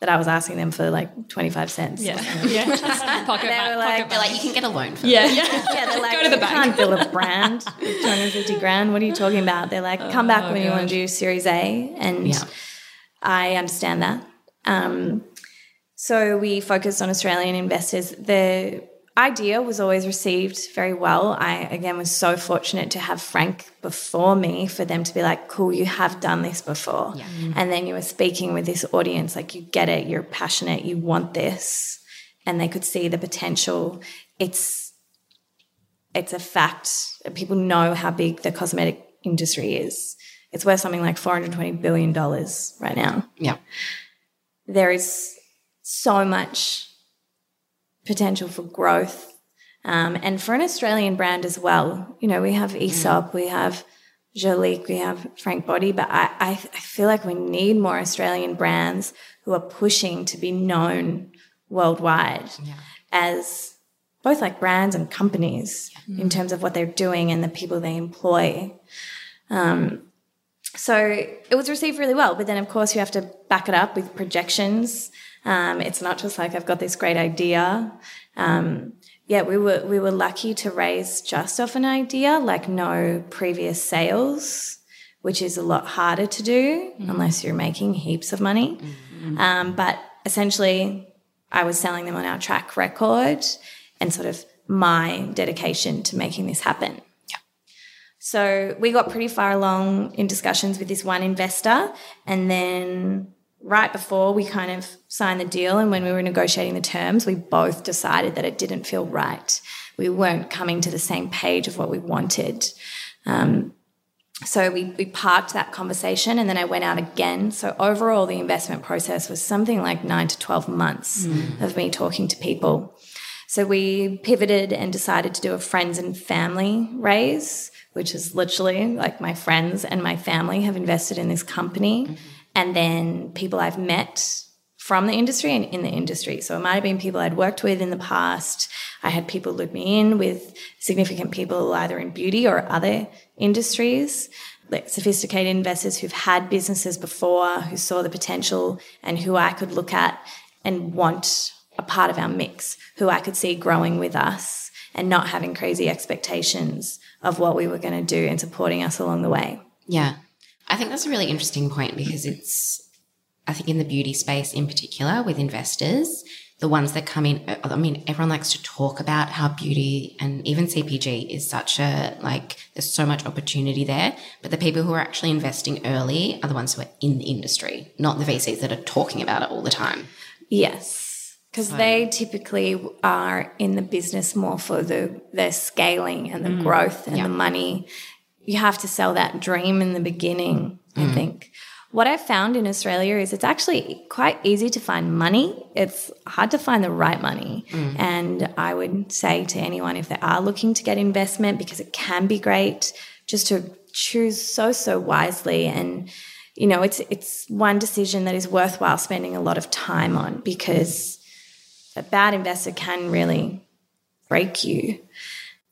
that I was asking them for like 25 cents. Yeah. yeah. Pocket, They were like, They're like, you can get a loan for yeah. that. Yeah. Yeah, they're like, Go to the bank. can't build a brand with 250 grand. What are you talking about? They're like, come back when you want to do Series A. And Yeah. I understand that. Um, so we focused on Australian investors. The idea was always received very well. I, again, was so fortunate to have Frank before me for them to be like, cool, you have done this before. And then you were speaking with this audience, like, you get it, you're passionate, you want this. And they could see the potential. It's it's a fact. People know how big the cosmetic industry is. It's worth something like $420 billion right now. Yeah. There is so much potential for growth. Um, and for an Australian brand as well. You know, we have Aesop, we have Jurlique, we have Frank Body, but I, I, I feel like we need more Australian brands who are pushing to be known worldwide as both like brands and companies in terms of what they're doing and the people they employ. Um, so it was received really well, but then of course you have to back it up with projections. Um, it's not just like I've got this great idea. Um, yeah, we were we were lucky to raise just off an idea, like no previous sales, which is a lot harder to do unless you're making heaps of money. Um, but essentially, I was selling them on our track record and sort of my dedication to making this happen. So we got pretty far along in discussions with this one investor. And then right before we kind of signed the deal and when we were negotiating the terms, we both decided that it didn't feel right. We weren't coming to the same page of what we wanted. Um, so we, we parked that conversation and then I went out again. So overall, the investment process was something like nine to 12 months of me talking to people. So we pivoted and decided to do a friends and family raise, which is literally like my friends and my family have invested in this company. Mm-hmm. And then people I've met from the industry and in the industry. So it might have been people I'd worked with in the past. I had people loop me in with significant people either in beauty or other industries, like sophisticated investors who've had businesses before, who saw the potential and who I could look at and want a part of our mix, who I could see growing with us and not having crazy expectations of what we were going to do and supporting us along the way. Yeah. I think that's a really interesting point because it's, I think in the beauty space in particular with investors, the ones that come in, uh, I mean, everyone likes to talk about how beauty and even CPG is such a, like, there's so much opportunity there. But the people who are actually investing early are the ones who are in the industry, not the VCs that are talking about it all the time. Yes. Because they typically are in the business more for the the scaling and the mm. growth and the money. You have to sell that dream in the beginning, I mm. think. What I've found in Australia is it's actually quite easy to find money. It's hard to find the right money. Mm. And I would say to anyone if they are looking to get investment, because it can be great, just to choose so, so wisely and you know, it's it's one decision that is worthwhile spending a lot of time on because a bad investor can really break you.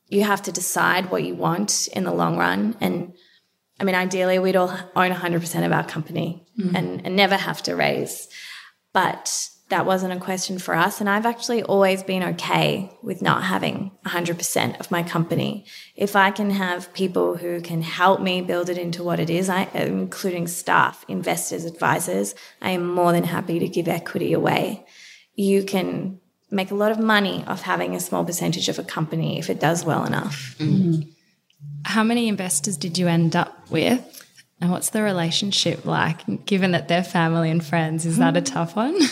You have to decide what you want in the long run. And I mean, ideally, we'd all own 100% of our company mm-hmm. and, and never have to raise. But that wasn't a question for us. And I've actually always been okay with not having 100% of my company. If I can have people who can help me build it into what it is, I, including staff, investors, advisors, I am more than happy to give equity away. You can make a lot of money off having a small percentage of a company if it does well enough. Mm-hmm. How many investors did you end up with? And what's the relationship like, given that they're family and friends? Is that a hmm. tough one?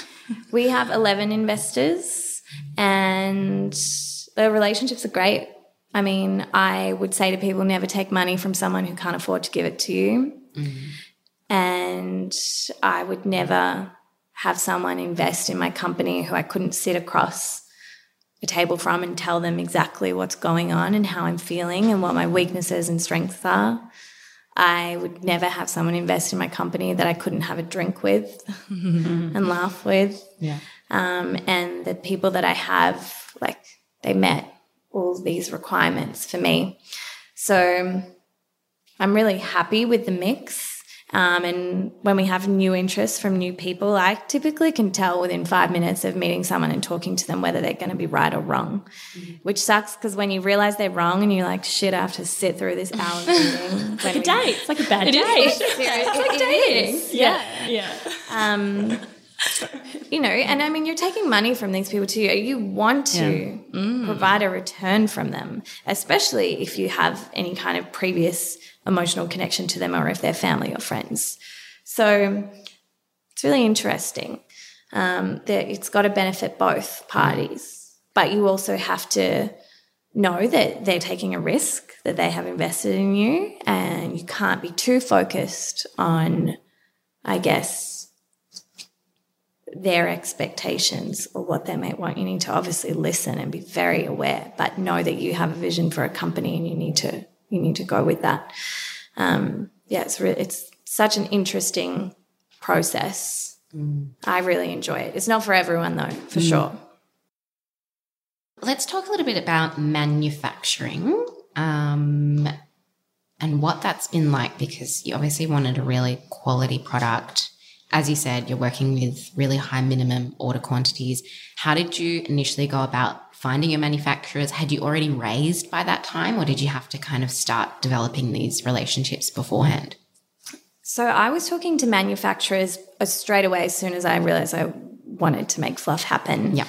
We have 11 investors and the relationships are great. I mean, I would say to people never take money from someone who can't afford to give it to you. Mm-hmm. And I would never have someone invest in my company who I couldn't sit across a table from and tell them exactly what's going on and how I'm feeling and what my weaknesses and strengths are. I would never have someone invest in my company that I couldn't have a drink with and laugh with. Yeah. Um, and the people that I have, like, they met all these requirements for me. So I'm really happy with the mix. Um, and when we have new interests from new people, I typically can tell within five minutes of meeting someone and talking to them whether they're going to be right or wrong, mm-hmm. which sucks because when you realize they're wrong and you're like, shit, I have to sit through this hour meeting. it's like a date. It's like a bad it date. Is. It's like dating. Yeah. Yeah. Um, you know, and I mean, you're taking money from these people too. You want to yeah. mm. provide a return from them, especially if you have any kind of previous emotional connection to them or if they're family or friends. So it's really interesting um, that it's got to benefit both parties, but you also have to know that they're taking a risk, that they have invested in you, and you can't be too focused on, I guess, their expectations or what they might want. You need to obviously listen and be very aware, but know that you have a vision for a company and you need to you need to go with that. Um, yeah, it's re- it's such an interesting process. Mm. I really enjoy it. It's not for everyone though, for mm. sure. Let's talk a little bit about manufacturing um, and what that's been like because you obviously wanted a really quality product as you said, you're working with really high minimum order quantities. How did you initially go about finding your manufacturers? Had you already raised by that time, or did you have to kind of start developing these relationships beforehand? So I was talking to manufacturers uh, straight away as soon as I realized I wanted to make fluff happen. Yeah.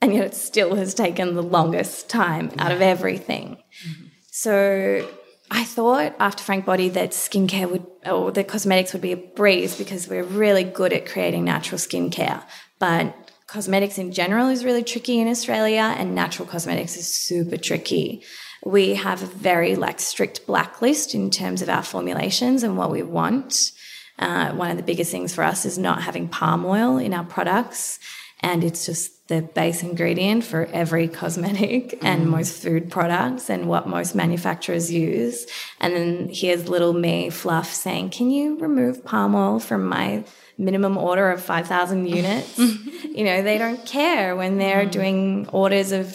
And yet it still has taken the longest time out of everything. Mm-hmm. So I thought after Frank Body that skincare would, or the cosmetics would be a breeze because we're really good at creating natural skincare. But cosmetics in general is really tricky in Australia, and natural cosmetics is super tricky. We have a very like strict blacklist in terms of our formulations and what we want. Uh, one of the biggest things for us is not having palm oil in our products, and it's just the base ingredient for every cosmetic mm. and most food products and what most manufacturers use. And then here's little me fluff saying, Can you remove palm oil from my minimum order of 5,000 units? you know, they don't care when they're mm. doing orders of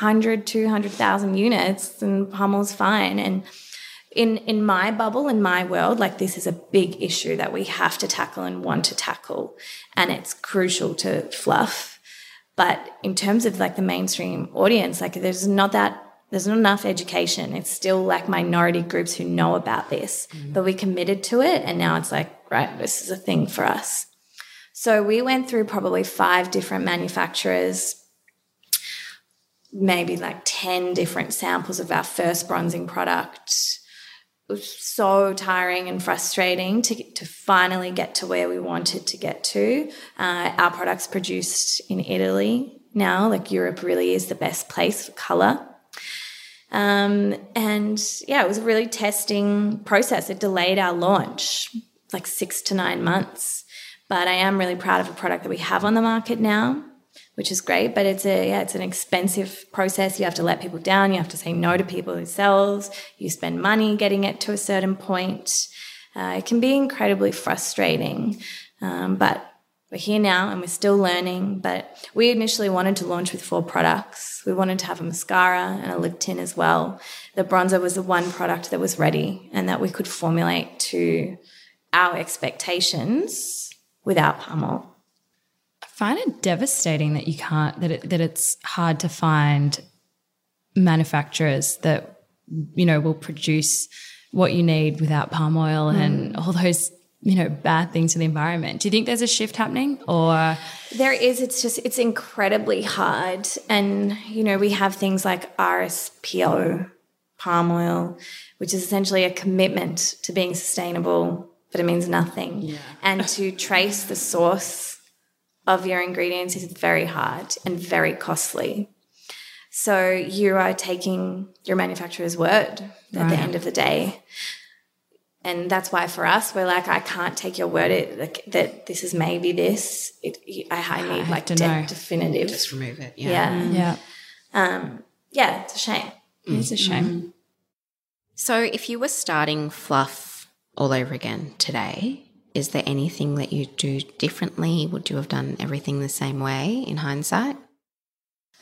100, 200,000 units and palm oil's fine. And in in my bubble in my world like this is a big issue that we have to tackle and want to tackle and it's crucial to fluff but in terms of like the mainstream audience, like there's not that there's not enough education. It's still like minority groups who know about this, mm-hmm. but we committed to it. And now it's like, right, this is a thing for us. So we went through probably five different manufacturers, maybe like 10 different samples of our first bronzing product was so tiring and frustrating to, to finally get to where we wanted to get to. Uh, our products produced in Italy now, like Europe really is the best place for color. Um, and yeah, it was a really testing process. It delayed our launch like six to nine months. But I am really proud of a product that we have on the market now which is great. But it's a yeah, it's an expensive process. You have to let people down. You have to say no to people yourselves. You spend money getting it to a certain point. Uh, it can be incredibly frustrating, um, but we're here now and we're still learning. But we initially wanted to launch with four products. We wanted to have a mascara and a lip tint as well. The bronzer was the one product that was ready and that we could formulate to our expectations without palm oil find it devastating that you can't that it, that it's hard to find manufacturers that you know will produce what you need without palm oil mm. and all those you know bad things to the environment. Do you think there's a shift happening or? There is. It's just it's incredibly hard. And you know we have things like rspo palm oil which is essentially a commitment to being sustainable but it means nothing. Yeah. and to trace the source of your ingredients is very hard and very costly. So you are taking your manufacturer's word at right. the end of the day. And that's why for us, we're like, I can't take your word it, like, that this is maybe this. It, I, I need I like de- definitive. Just remove it. Yeah. Yeah. Yeah. Um, yeah, it's a shame. Mm. It's a shame. Mm. So if you were starting fluff all over again today, is there anything that you do differently? Would you have done everything the same way in hindsight?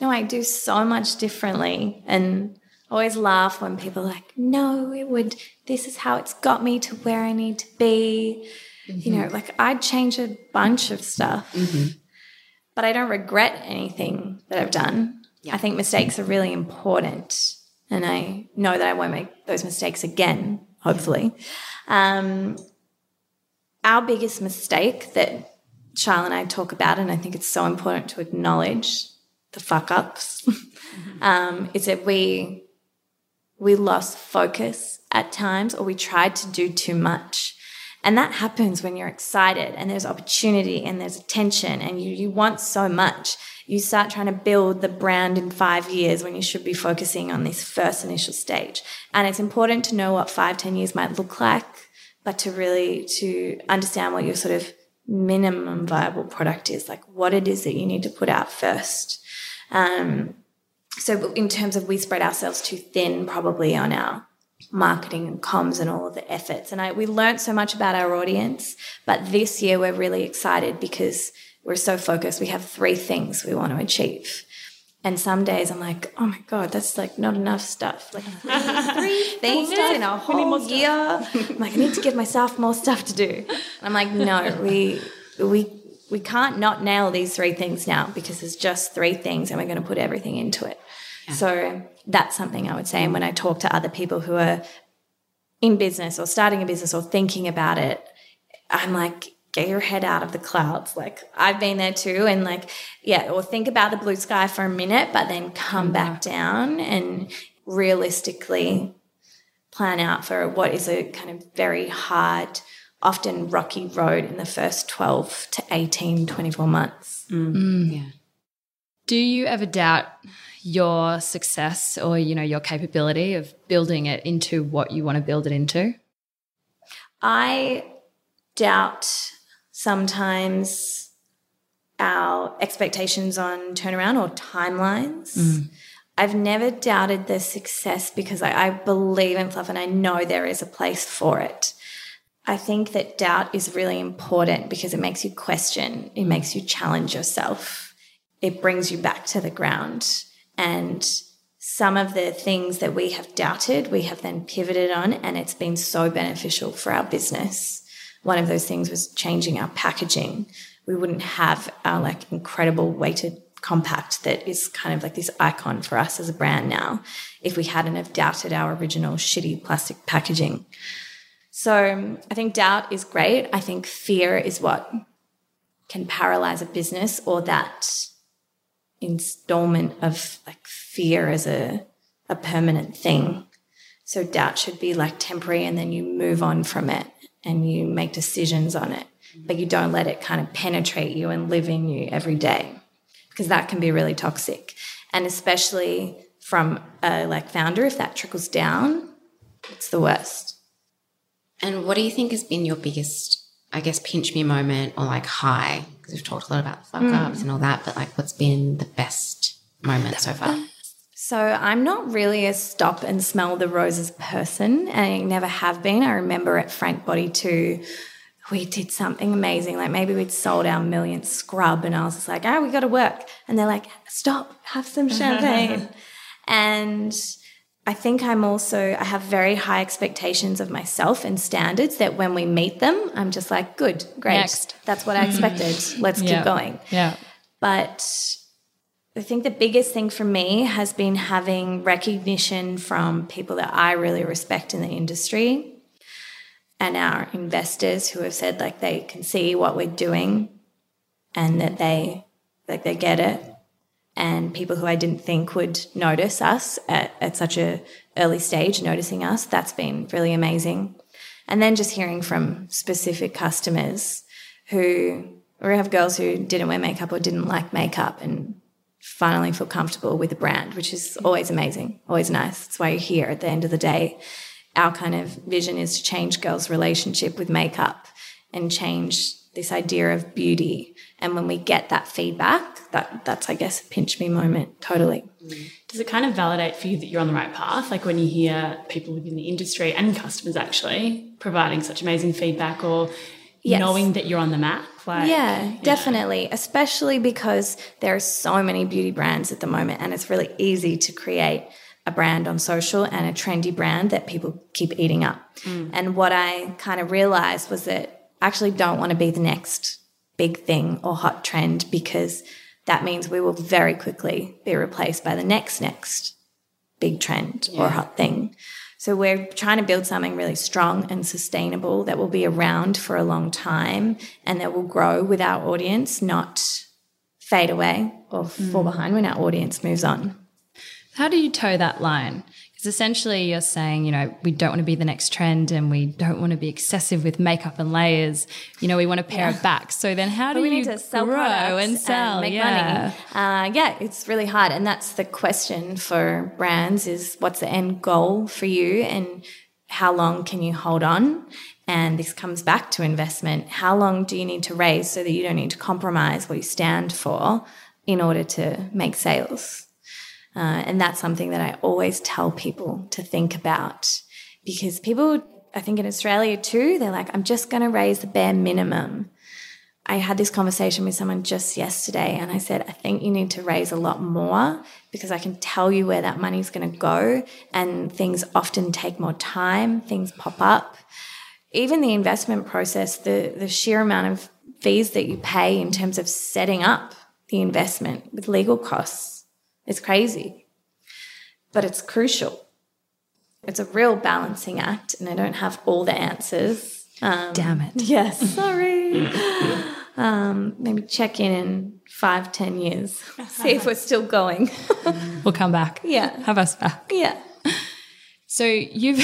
No, I do so much differently. And always laugh when people are like, no, it would, this is how it's got me to where I need to be. You know, like I'd change a bunch of stuff, but I don't regret anything that I've done. I think mistakes are really important. And I know that I won't make those mistakes again, hopefully. Um, our biggest mistake that Charlotte and I talk about, and I think it's so important to acknowledge the fuck ups, um, is that we we lost focus at times, or we tried to do too much, and that happens when you're excited and there's opportunity and there's attention, and you you want so much. You start trying to build the brand in five years when you should be focusing on this first initial stage. And it's important to know what five, ten years might look like, but to really to understand what your sort of minimum viable product is, like what it is that you need to put out first. Um, so in terms of we spread ourselves too thin probably on our marketing and comms and all of the efforts. And I, we learned so much about our audience, but this year we're really excited because we're so focused. We have three things we want to achieve. And some days I'm like, oh my God, that's like not enough stuff. Like three things in a whole year. I'm like, I need to give myself more stuff to do. And I'm like, no, we we we can't not nail these three things now because there's just three things and we're going to put everything into it. So that's something I would say. And when I talk to other people who are in business or starting a business or thinking about it, I'm like, get your head out of the clouds. Like I've been there too. And like, yeah, or think about the blue sky for a minute, but then come back mm-hmm. down and realistically plan out for what is a kind of very hard, often rocky road in the first 12 to 18, 24 months. Mm. Mm. Yeah. Do you ever doubt your success or you know your capability of building it into what you want to build it into? I doubt sometimes our expectations on turnaround or timelines. Mm. I've never doubted the success because I, I believe in fluff and I know there is a place for it. I think that doubt is really important because it makes you question, it makes you challenge yourself, it brings you back to the ground. And some of the things that we have doubted, we have then pivoted on, and it's been so beneficial for our business. One of those things was changing our packaging. We wouldn't have our like incredible weighted compact that is kind of like this icon for us as a brand now if we hadn't have doubted our original shitty plastic packaging. So I think doubt is great. I think fear is what can paralyze a business or that installment of like fear as a, a permanent thing. So doubt should be like temporary and then you move on from it and you make decisions on it, but you don't let it kind of penetrate you and live in you every day because that can be really toxic. And especially from a like founder, if that trickles down, it's the worst. And what do you think has been your biggest, I guess, pinch me moment or like high? Because we've talked a lot about the fuck hmm. ups and all that, but like what's been the best moment so far? So I'm not really a stop and smell the roses person, and I never have been. I remember at Frank Body 2, we did something amazing. Like maybe we'd sold our millionth scrub, and I was just like, oh, we got to work. And they're like, stop, have some champagne. and I think I'm also, I have very high expectations of myself and standards that when we meet them, I'm just like, good, great. Next. That's what I expected. Let's Yeah. keep going. Yeah. But I think the biggest thing for me has been having recognition from people that I really respect in the industry and our investors who have said like they can see what we're doing and that they like they get it. And people who I didn't think would notice us at, at such a early stage noticing us that's been really amazing. And then just hearing from specific customers who we have girls who didn't wear makeup or didn't like makeup and finally feel comfortable with the brand, which is always amazing, always nice. That's why you're here at the end of the day. Our kind of vision is to change girls' relationship with makeup and change this idea of beauty. And when we get that feedback, that that's I guess a pinch me moment, totally. Mm-hmm. Does it kind of validate for you that you're on the right path? Like when you hear people within the industry and customers actually providing such amazing feedback or Yes. knowing that you're on the map? Like, Yeah, definitely. Especially because there are so many beauty brands at the moment, and it's really easy to create a brand on social and a trendy brand that people keep eating up. Mm. And what I kind of realized was that I actually don't want to be the next big thing or hot trend because that means we will very quickly be replaced by the next next big trend or hot thing. So we're trying to build something really strong and sustainable that will be around for a long time and that will grow with our audience, not fade away or fall mm. behind when our audience moves on. How do you toe that line? Because essentially you're saying, you know, we don't want to be the next trend and we don't want to be excessive with makeup and layers. You know, we want to pare it back. So then how do we you need to sell grow and sell? make yeah. money. Uh, yeah, it's really hard, and that's the question for brands: is what's the end goal for you, and how long can you hold on? And this comes back to investment. How long do you need to raise so that you don't need to compromise what you stand for in order to make sales? Uh, and that's something that I always tell people to think about because people, I think in Australia too, they're like, I'm just going to raise the bare minimum. I had this conversation with someone just yesterday and I said, I think you need to raise a lot more because I can tell you where that money's going to go. And things often take more time, things pop up. Even the investment process, the, the sheer amount of fees that you pay in terms of setting up the investment with legal costs it's crazy, but it's crucial. It's a real balancing act, and I don't have all the answers. Um, Damn it. Yes, sorry. um, maybe check in in five, ten years, see if we're still going. We'll come back. Yeah. Have us back. yeah. So you've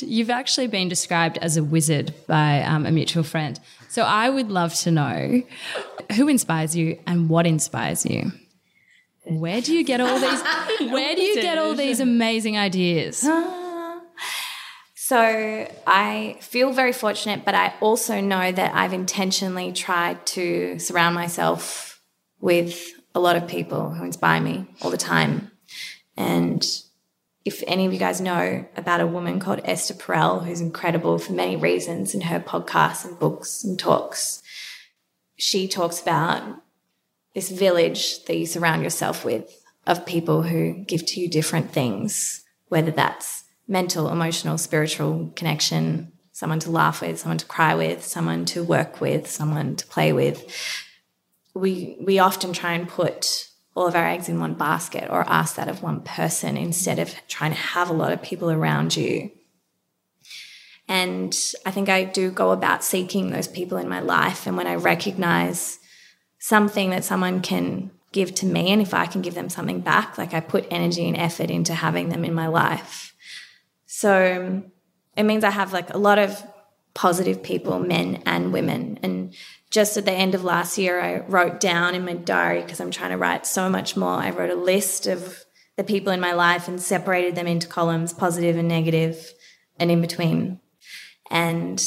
you've actually been described as a wizard by um, a mutual friend. So I would love to know who inspires you and what inspires you. Where do you get all these? Where do you get all these amazing ideas? Ah. So I feel very fortunate, but I also know that I've intentionally tried to surround myself with a lot of people who inspire me all the time. And if any of you guys know about a woman called Esther Perel, who's incredible for many reasons in her podcasts and books and talks, she talks about this village that you surround yourself with of people who give to you different things, whether that's mental, emotional, spiritual connection, someone to laugh with, someone to cry with, someone to work with, someone to play with. We we often try and put all of our eggs in one basket or ask that of one person instead of trying to have a lot of people around you. And I think I do go about seeking those people in my life. And when I recognize something that someone can give to me and if I can give them something back, like I put energy and effort into having them in my life. So it means I have like a lot of positive people, men and women. And just at the end of last year, I wrote down in my diary, because I'm trying to write so much more, I wrote a list of the people in my life and separated them into columns, positive and negative, and in between. And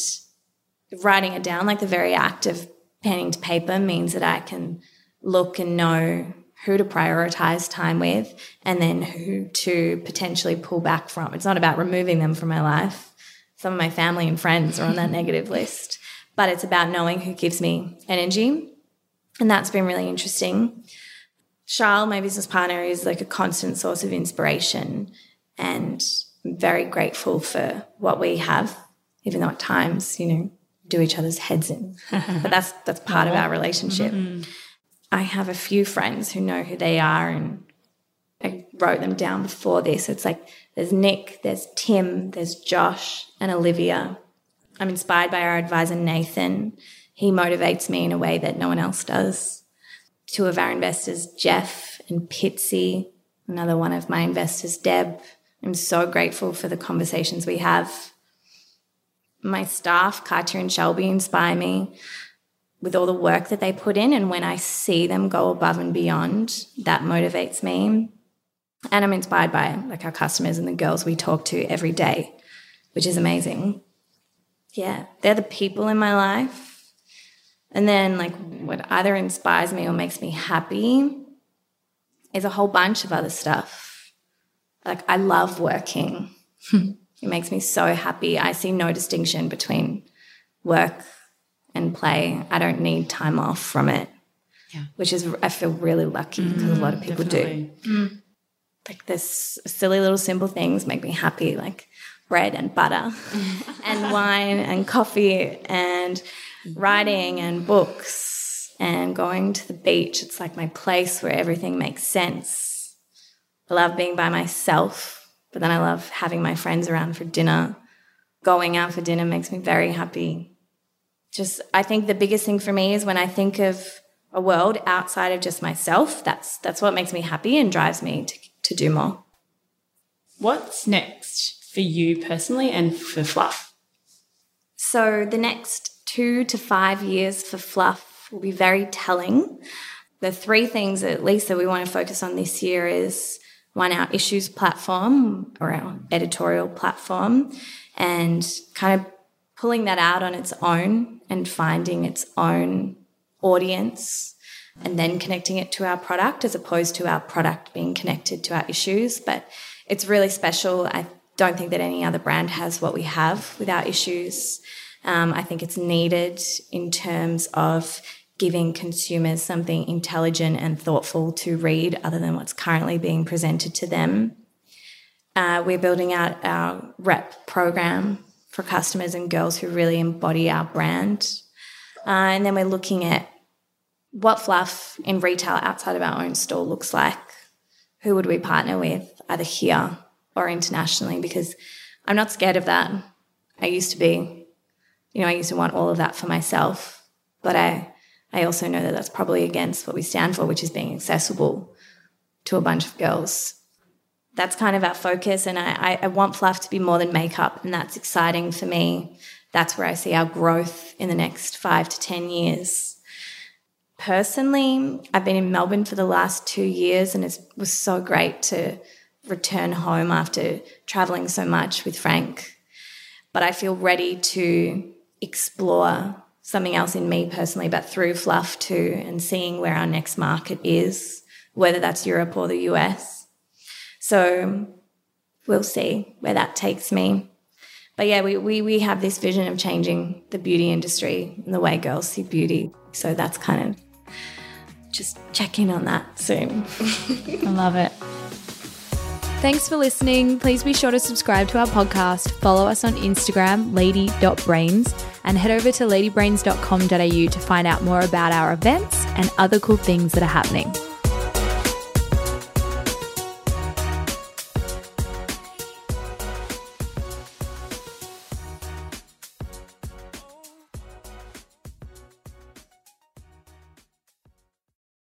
writing it down, like the very act of penning to paper means that I can look and know who to prioritize time with and then who to potentially pull back from. It's not about removing them from my life. Some of my family and friends are on that negative list, but it's about knowing who gives me energy. And that's been really interesting. Charles, my business partner, is like a constant source of inspiration. And I'm very grateful for what we have, even though at times, you know, do each other's heads in. but that's that's part of our relationship. Mm-hmm. I have a few friends who know who they are and I wrote them down before this. It's like there's Nick, there's Tim, there's Josh and Olivia. I'm inspired by our advisor Nathan. He motivates me in a way that no one else does. Two of our investors, Jeff and Pitsy, another one of my investors, Deb. I'm so grateful for the conversations we have my staff, Katya and Shelby, inspire me with all the work that they put in. And when I see them go above and beyond, that motivates me. And I'm inspired by like our customers and the girls we talk to every day, which is amazing. Yeah, they're the people in my life. And then, like, what either inspires me or makes me happy is a whole bunch of other stuff. Like, I love working. It makes me so happy. I see no distinction between work and play. I don't need time off from it. Yeah. Which is I feel really lucky because a mm-hmm. lot of people do. Definitely. Mm. like this silly little simple things make me happy, like bread and butter and wine and coffee and writing and books and going to the beach. It's like my place where everything makes sense. I love being by myself, but then I love having my friends around for dinner. Going out for dinner makes me very happy. Just, I think the biggest thing for me is when I think of a world outside of just myself, that's, that's what makes me happy and drives me to, to do more. What's next for you personally and for Fluff? So the next two to five years for Fluff will be very telling. The three things, at least, that we want to focus on this year is one, our issues platform or our editorial platform, and kind of pulling that out on its own and finding its own audience and then connecting it to our product as opposed to our product being connected to our issues. But it's really special. I don't think that any other brand has what we have with our issues. Um, I think it's needed in terms of giving consumers something intelligent and thoughtful to read other than what's currently being presented to them. Uh, we're building out our rep program for customers and girls who really embody our brand. Uh, and then we're looking at what fluff in retail outside of our own store looks like. Who would we partner with, either here or internationally? Because I'm not scared of that. I used to be. You know, I used to want all of that for myself, but I I also know that that's probably against what we stand for, which is being accessible to a bunch of girls. That's kind of our focus, and I, I want fluff to be more than makeup, and that's exciting for me. That's where I see our growth in the next five to 10 years. Personally, I've been in Melbourne for the last two years, and it was so great to return home after traveling so much with Frank. But I feel ready to explore something else in me personally, but through Fluff too, and seeing where our next market is, whether that's Europe or the US. So we'll see where that takes me. But yeah, we, we, we have this vision of changing the beauty industry and the way girls see beauty. So that's kind of just check in on that soon. I love it. Thanks for listening. Please be sure to subscribe to our podcast, follow us on Instagram, lady.brains, and head over to ladybrains.com.au to find out more about our events and other cool things that are happening.